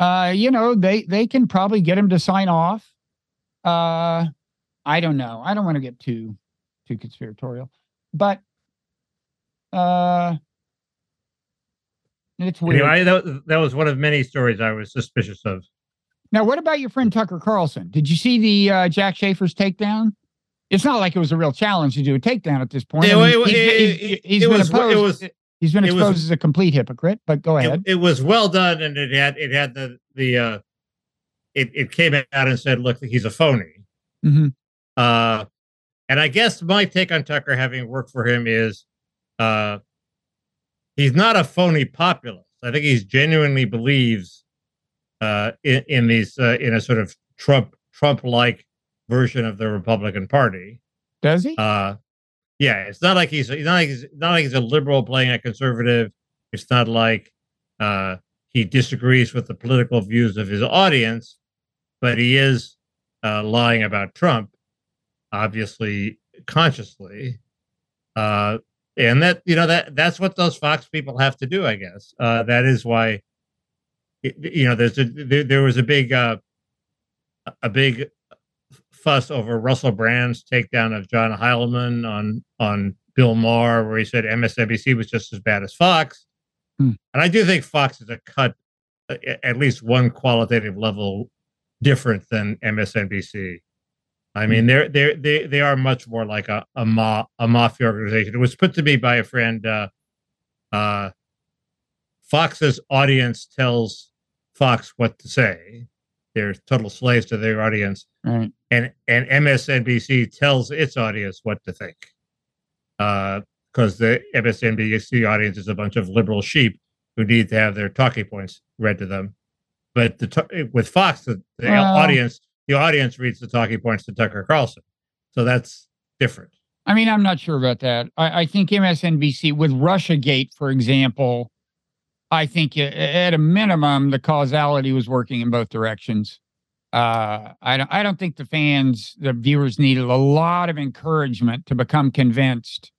uh, you know, they they can probably get him to sign off. Uh, I don't know. I don't want to get too too conspiratorial, but uh, it's weird. Anyway, that, that was one of many stories I was suspicious of. Now, what about your friend Tucker Carlson? Did you see the uh, Jack Schaefer's takedown? It's not like it was a real challenge to do a takedown at this point. Yeah, I mean, well, he's, it- he's- it- he's it was- it opposed- was- he's been it was- exposed as a complete hypocrite. But go ahead. it was well done, and it had it had the the uh, it it came out and said, "Look, he's a phony." Mhm. Uh, and I guess my take on Tucker, having worked for him, is uh, he's not a phony populist. I think he genuinely believes uh, in, in these uh, in a sort of Trump Trump like version of the Republican Party. Does he? Uh, yeah, it's not like he's he's not like he's not like he's a liberal playing a conservative. It's not like uh, he disagrees with the political views of his audience, but he is uh, lying about Trump, obviously consciously, uh, and that you know that that's what those Fox people have to do. I guess uh, that is why. You know, there's a there, there was a big uh, a big fuss over Russell Brand's takedown of John Heilemann on on Bill Maher, where he said MSNBC was just as bad as Fox. Hmm. And I do think Fox is a cut at least one qualitative level different than MSNBC. I mean, they're they're they they are much more like a a, ma- a mafia organization. It was put to me by a friend. Uh, uh, Fox's audience tells Fox what to say. They're total slaves to their audience Right. and and MSNBC tells its audience what to think, uh, because the MSNBC audience is a bunch of liberal sheep who need to have their talking points read to them. But the with Fox, the, the Well- audience the audience reads the talking points to Tucker Carlson, so that's different. I mean, I'm not sure about that. I, I think MSNBC with RussiaGate, for example, I think at a minimum the causality was working in both directions. Uh, I don't. I don't think the fans, the viewers, needed a lot of encouragement to become convinced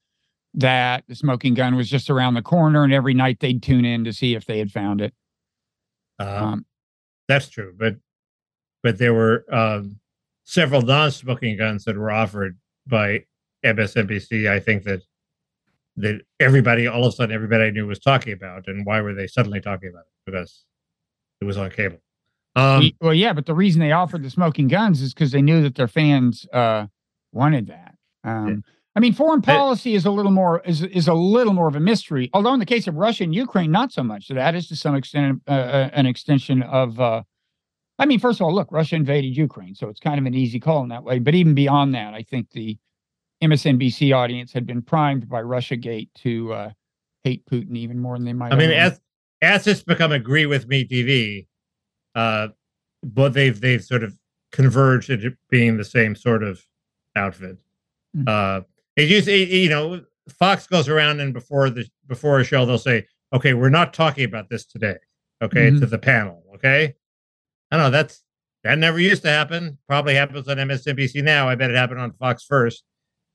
that the smoking gun was just around the corner, and every night they'd tune in to see if they had found it. Um, Um, That's true, but but there were um, several non-smoking guns that were offered by MSNBC. I think that that everybody, all of a sudden, everybody I knew was talking about, and why were they suddenly talking about it? Because it was on cable. Um, well, yeah, but the reason they offered the smoking guns is because they knew that their fans uh, wanted that. Um, I mean, foreign policy is a little more is is a little more of a mystery. Although in the case of Russia and Ukraine, not so much. So that is to some extent uh, uh, an extension of. Uh, I mean, first of all, look, Russia invaded Ukraine, so it's kind of an easy call in that way. But even beyond that, I think the MSNBC audience had been primed by RussiaGate to uh, hate Putin even more than they might. I mean, as as it's become agree with me TV, uh, but they've they've sort of converged into being the same sort of outfit. Mm. Uh, it used it- you know Fox goes around and before the before a show they'll say, okay, we're not talking about this today, okay, Mhm. to the panel, okay. I don't know that's that never used to happen. Probably happens on MSNBC now. I bet it happened on Fox first.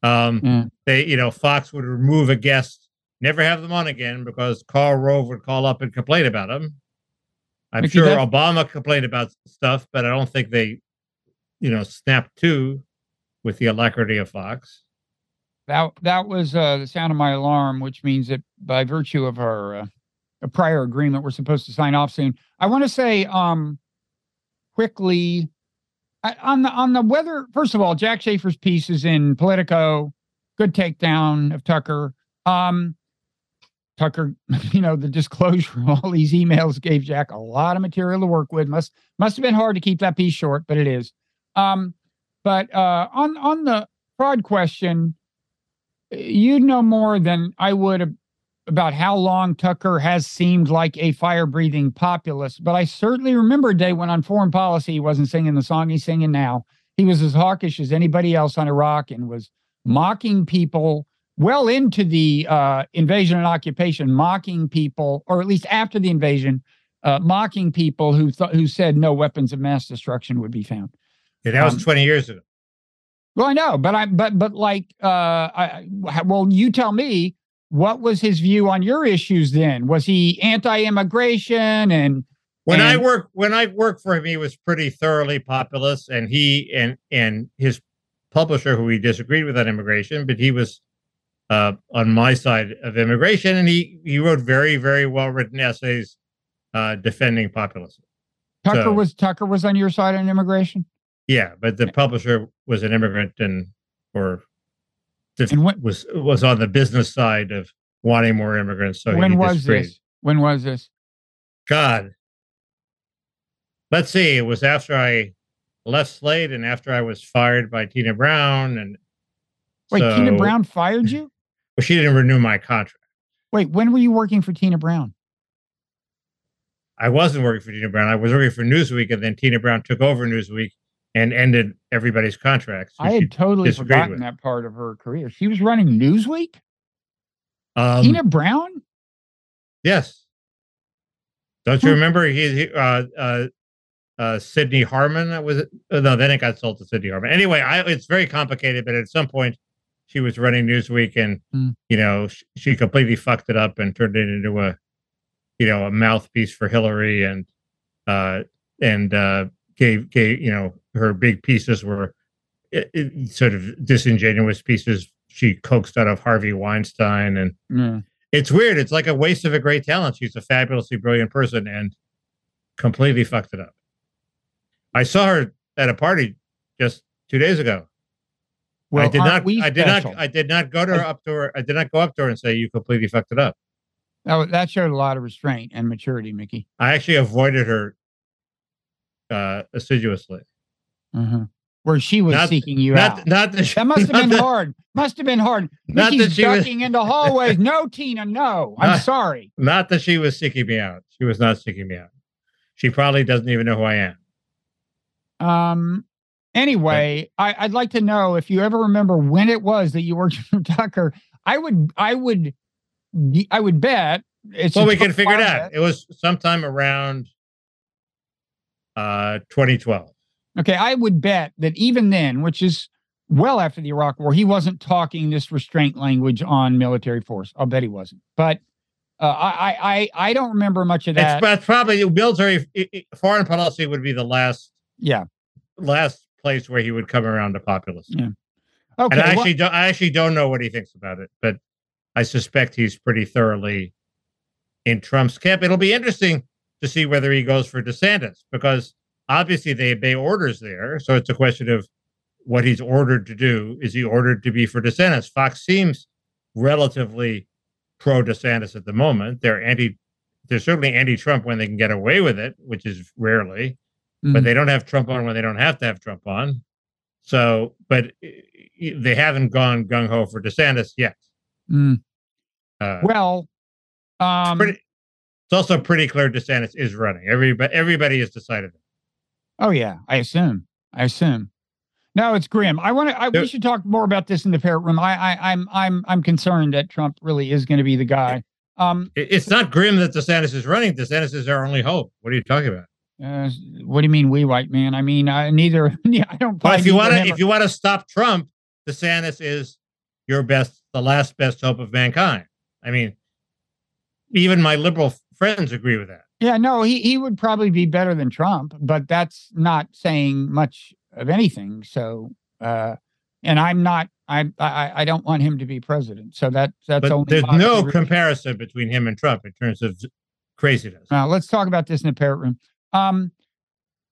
Um, Yeah. they you know Fox would remove a guest, never have them on again because Karl Rove would call up and complain about them. I'm Mickey, sure Obama complained about stuff, but I don't think they, you know, snapped to with the alacrity of Fox. That that was uh, the sound of my alarm, which means that by virtue of our uh, a prior agreement, we're supposed to sign off soon. I want to say um, quickly On the on the weather. First of all, Jack Schaefer's piece is in Politico. Good takedown of Tucker. Um, Tucker, you know, the disclosure of all these emails gave Jack a lot of material to work with. Must must have been hard to keep that piece short, but it is. Um, but uh, on on the fraud question, you know more than I would about how long Tucker has seemed like a fire breathing populist. But I certainly remember a day when on foreign policy he wasn't singing the song he's singing now. He was as hawkish as anybody else on Iraq and was mocking people well into the uh, invasion and occupation, mocking people, or at least after the invasion, uh, mocking people who thought who said no weapons of mass destruction would be found. Yeah, that was Um, 20 years ago. Well, I know, but I but but like uh I- well, you tell me what was his view on your issues then? Was he anti-immigration and When I and- work when I worked for him, he was pretty thoroughly populist, and he and and his publisher, who he disagreed with on immigration, but he was uh, on my side of immigration, and he he wrote very very well written essays uh, defending populism. Tucker So- was Tucker was on your side on immigration? Yeah, but the publisher was an immigrant and or dif- And when- was was on the business side of wanting more immigrants. So when was disagreed. this? When was this? God. Let's see. It was after I left Slate and after I was fired by Tina Brown, and Wait, Tina Brown fired you? Well, she didn't renew my contract. Wait, when were you working for Tina Brown? I wasn't working for Tina Brown. I was working for Newsweek, and then Tina Brown took over Newsweek and ended everybody's contracts. I had totally forgotten with. that part of her career. She was running Newsweek? um, Tina Brown? Yes. Don't you remember he, he uh uh uh Sidney Harman that was it? Uh, no, then it got sold to Sidney Harman. Anyway, I it's very complicated, but at some point she was running Newsweek and Hmm. you know sh- she completely fucked it up and turned it into a you know a mouthpiece for Hillary and uh and uh gave gave you know her big pieces were i- i- sort of disingenuous pieces she coaxed out of Harvey Weinstein and Yeah. it's weird. It's like a waste of a great talent. She's a fabulously brilliant person and completely fucked it up. I saw her at a party just two days ago. Well, I did not. I did special? not. I did not go to her up to her. I did not go up to her and say you completely fucked it up. Wa- that showed a lot of restraint and maturity, Mickey. I actually avoided her uh, assiduously. Uh-huh. where she was Not- seeking you not out. not that, that must have been that- hard. Must have been hard. Not Mickey's that she was- ducking into hallways. No, Tina, no. I'm Not- sorry. Not that she was seeking me out. She was not seeking me out. She probably doesn't even know who I am. Um. Anyway, I, I'd like to know if you ever remember when it was that you worked for Tucker. I would, I would, I would bet it's. Well, we can figure it out. It was sometime around uh 2012. Okay, I would bet that even then, which is well after the Iraq War, he wasn't talking this restraint language on military force. I'll bet he wasn't. But uh, I, I, I, don't remember much of that. It's, probably military foreign policy would be the last yeah. last place where he would come around to populism. Yeah. Okay. and I well- actually don't I actually don't know what he thinks about it, but I suspect he's pretty thoroughly in Trump's camp. It'll be interesting to see whether he goes for DeSantis because obviously they obey orders there. So it's a question of what he's ordered to do. Is he ordered to be for DeSantis? Fox seems relatively pro DeSantis at the moment. They're anti they're certainly anti-Trump when they can get away with it, which is rarely but Mm. they don't have Trump on when they don't have to have Trump on. So, but uh, they haven't gone gung ho for DeSantis yet. Mm. Uh, well, um, pretty, it's also pretty clear DeSantis is running. Everybody, everybody has decided. Oh yeah, I assume. I assume. No, it's grim. I want to. I, we should talk more about this in the parrot room. I, I, I'm, I'm, I'm concerned that Trump really is going to be the guy. Um, It- It's not grim that DeSantis is running. DeSantis is our only hope. What are you talking about? uh, what do you mean, we white man? I mean, I neither. Yeah, I don't. Well, if you want to, if you want to stop Trump, DeSantis is your best, the last best hope of mankind. I mean, even my liberal friends agree with that. yeah, no, he, he would probably be better than Trump, but that's not saying much of anything. So, uh, and I'm not. I, I, I don't want him to be president. So that that's But only. there's no favorite- comparison between him and Trump in terms of craziness. Now let's talk about this in the parrot room. Um,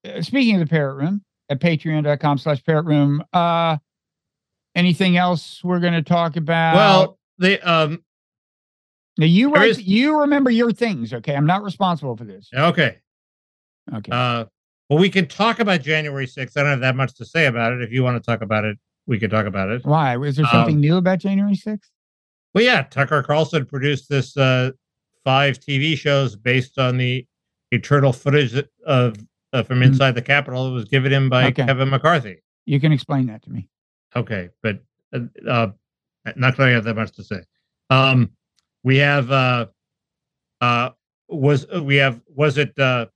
uh, speaking of the parrot room at patreon.com slash parrot room, uh, anything else we're going to talk about? Well, they um now you write, is- you remember your things. Okay. I'm not responsible for this. okay. Okay. Uh well we can talk about January 6th. I don't have that much to say about it. If you want to talk about it, we can talk about it. Why? Was there something um, new about January 6th? Well, yeah, Tucker Carlson produced this uh five TV shows based on the eternal footage of uh, from Mhm. inside the Capitol that was given him by Okay. Kevin McCarthy. You can explain that to me. Okay, but uh, uh not going to have that much to say. Um we have uh uh was we have was it uh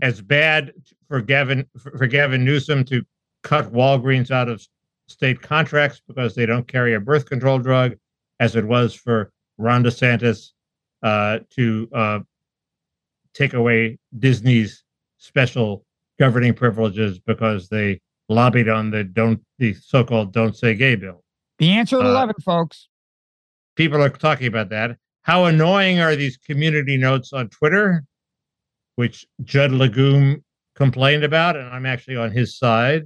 as bad for Gavin for, Gavin Newsom to cut Walgreens out of state contracts because they don't carry a birth control drug as it was for Ron DeSantis uh to uh take away Disney's special governing privileges because they lobbied on the don't the so-called don't say gay bill. The answer at Uh, 11, folks. People are talking about that. How annoying are these community notes on Twitter, which Judd Legum complained about, and I'm actually on his side.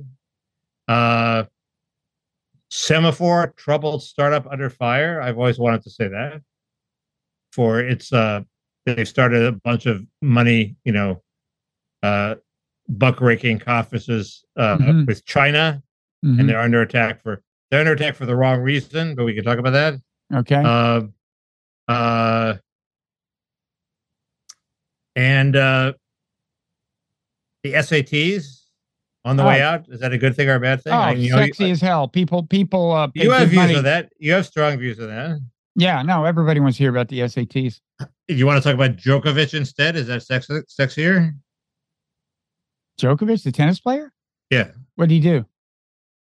Uh, Semafor troubled startup under fire. I've always wanted to say that. For it's uh, they've started a bunch of money, you know, uh, buck raking conferences uh, Mhm. with China, Mhm. and they're under attack for they're under attack for the wrong reason. But we can talk about that. Okay. Uh, uh, and uh, the SATs on the way Oh. out. Is that a good thing or a bad thing? oh, I mean, sexy you, as hell. People, people, uh, you have views money. of that. You have strong views of that. Yeah, no, everybody wants to hear about the SATs. You want to talk about Djokovic instead? Is that sex, sexier? Djokovic, the tennis player? Yeah. What did he do?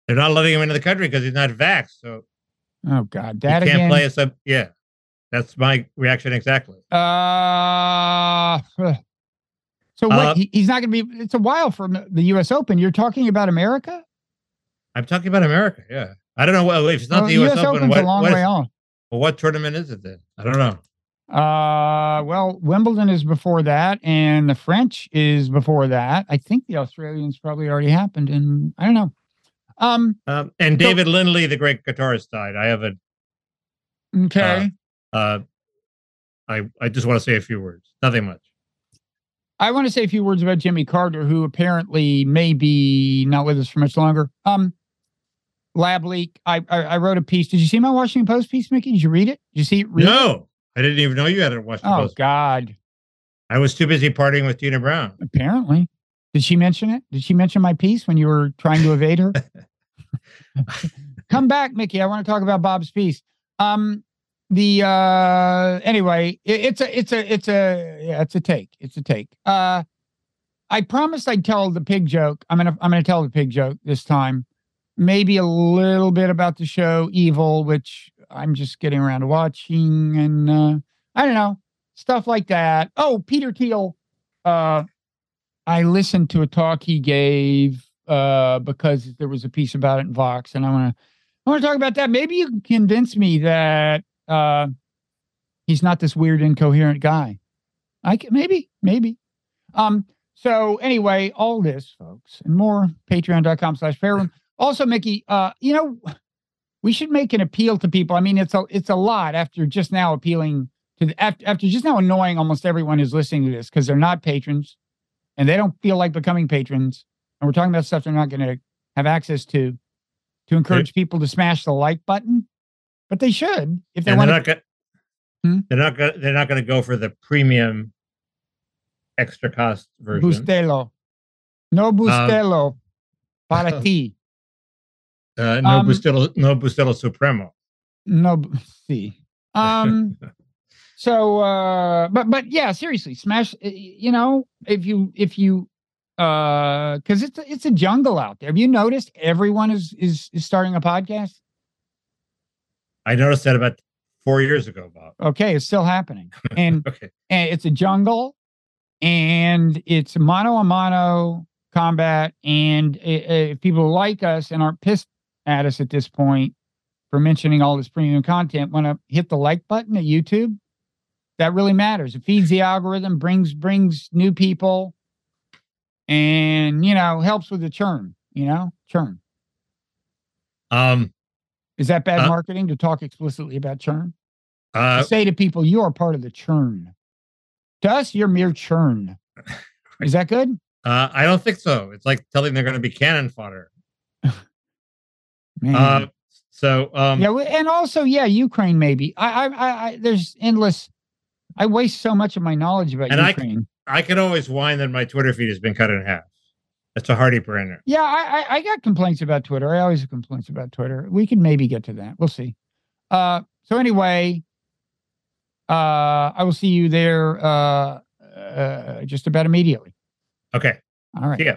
They're not letting him into the country because he's not vaxxed. So Oh God, he you can't again. play a sub. Yeah. That's my reaction exactly. Uh, so what? Uh, he, he's not going to be. It's a while from the U.S. Open. You're talking about America? I'm talking about America. Yeah. I don't know. Well, if it's not Well, the U.S. US Open, what, a long what, way off. well, what tournament is it then? I don't know. Uh, well, Wimbledon is before that, and the French is before that. I think the Australians probably already happened, and I don't know. Um, Um, and So- David Lindley, the great guitarist, died. I have a. okay. Uh, I I just want to say a few words. Nothing much. I want to say a few words about Jimmy Carter, who apparently may be not with us for much longer. Um, lab leak. I, I, I wrote a piece. Did you see my Washington Post piece, Mickey? Did you read it? Did you see it? Read no, it? I didn't even know you had a Washington Oh Post. Oh God. I was too busy partying with Tina Brown. Apparently. Did she mention it? Did she mention my piece when you were trying to evade her? Come back, Mickey. I want to talk about Bob's piece. Um, the uh anyway, it, it's a it's a it's a yeah, it's a take. It's a take. Uh I promised I'd tell the pig joke. I'm gonna I'm gonna tell the pig joke this time. Maybe a little bit about the show Evil, which I'm just getting around to watching, and uh I don't know, stuff like that. Oh, Peter Thiel. Uh I listened to a talk he gave uh because there was a piece about it in Vox, and I wanna I want to talk about that. Maybe you can convince me that uh, he's not this weird, incoherent guy. I can, maybe, maybe. Um. So anyway, all this, folks, and more. Patreon.com slash ParrotRoom. Also, Mickey, uh, you know, we should make an appeal to people. I mean, it's a it's a lot after just now appealing to the, after, after just now annoying almost everyone who's listening to this because they're not patrons and they don't feel like becoming patrons. And we're talking about stuff they're not going to have access to to encourage people to smash the like button, but they should if they want they're not going. Hmm? They're not going. They're not going to go for the premium, extra cost version. Bustelo, no Bustelo, para ti, Uh, no Um, Bustelo, no Bustelo Supremo. no see. Um. so, uh, but but yeah, seriously, smash. uh, You know, if you if you uh because it's a- it's a jungle out there. Have you noticed everyone is is is starting a podcast? I noticed that about four years ago, Bob. Okay, it's still happening, and Okay. and it's a jungle and it's mono a mano combat and if people like us and aren't pissed at us at this point for mentioning all this premium content want to hit the like button at youtube that really matters it feeds the algorithm brings brings new people and you know helps with the churn you know churn Um. is that bad Uh, marketing to talk explicitly about churn Uh. to say to people, you are part of the churn. To us, you're mere churn. Is that good? Uh. I don't think so. It's like telling they're going to be cannon fodder. Man. Uh. So. Um. yeah, and also, yeah, Ukraine. Maybe I, I, I, I there's endless. I waste so much of my knowledge about Ukraine. I can always whine that my Twitter feed has been cut in half. That's a hearty brainer. yeah, I, I, I got complaints about Twitter. I always have complaints about Twitter. We can maybe get to that. We'll see. Uh, so anyway, uh, I will see you there. Uh, uh, just about immediately. Okay. All right. See ya.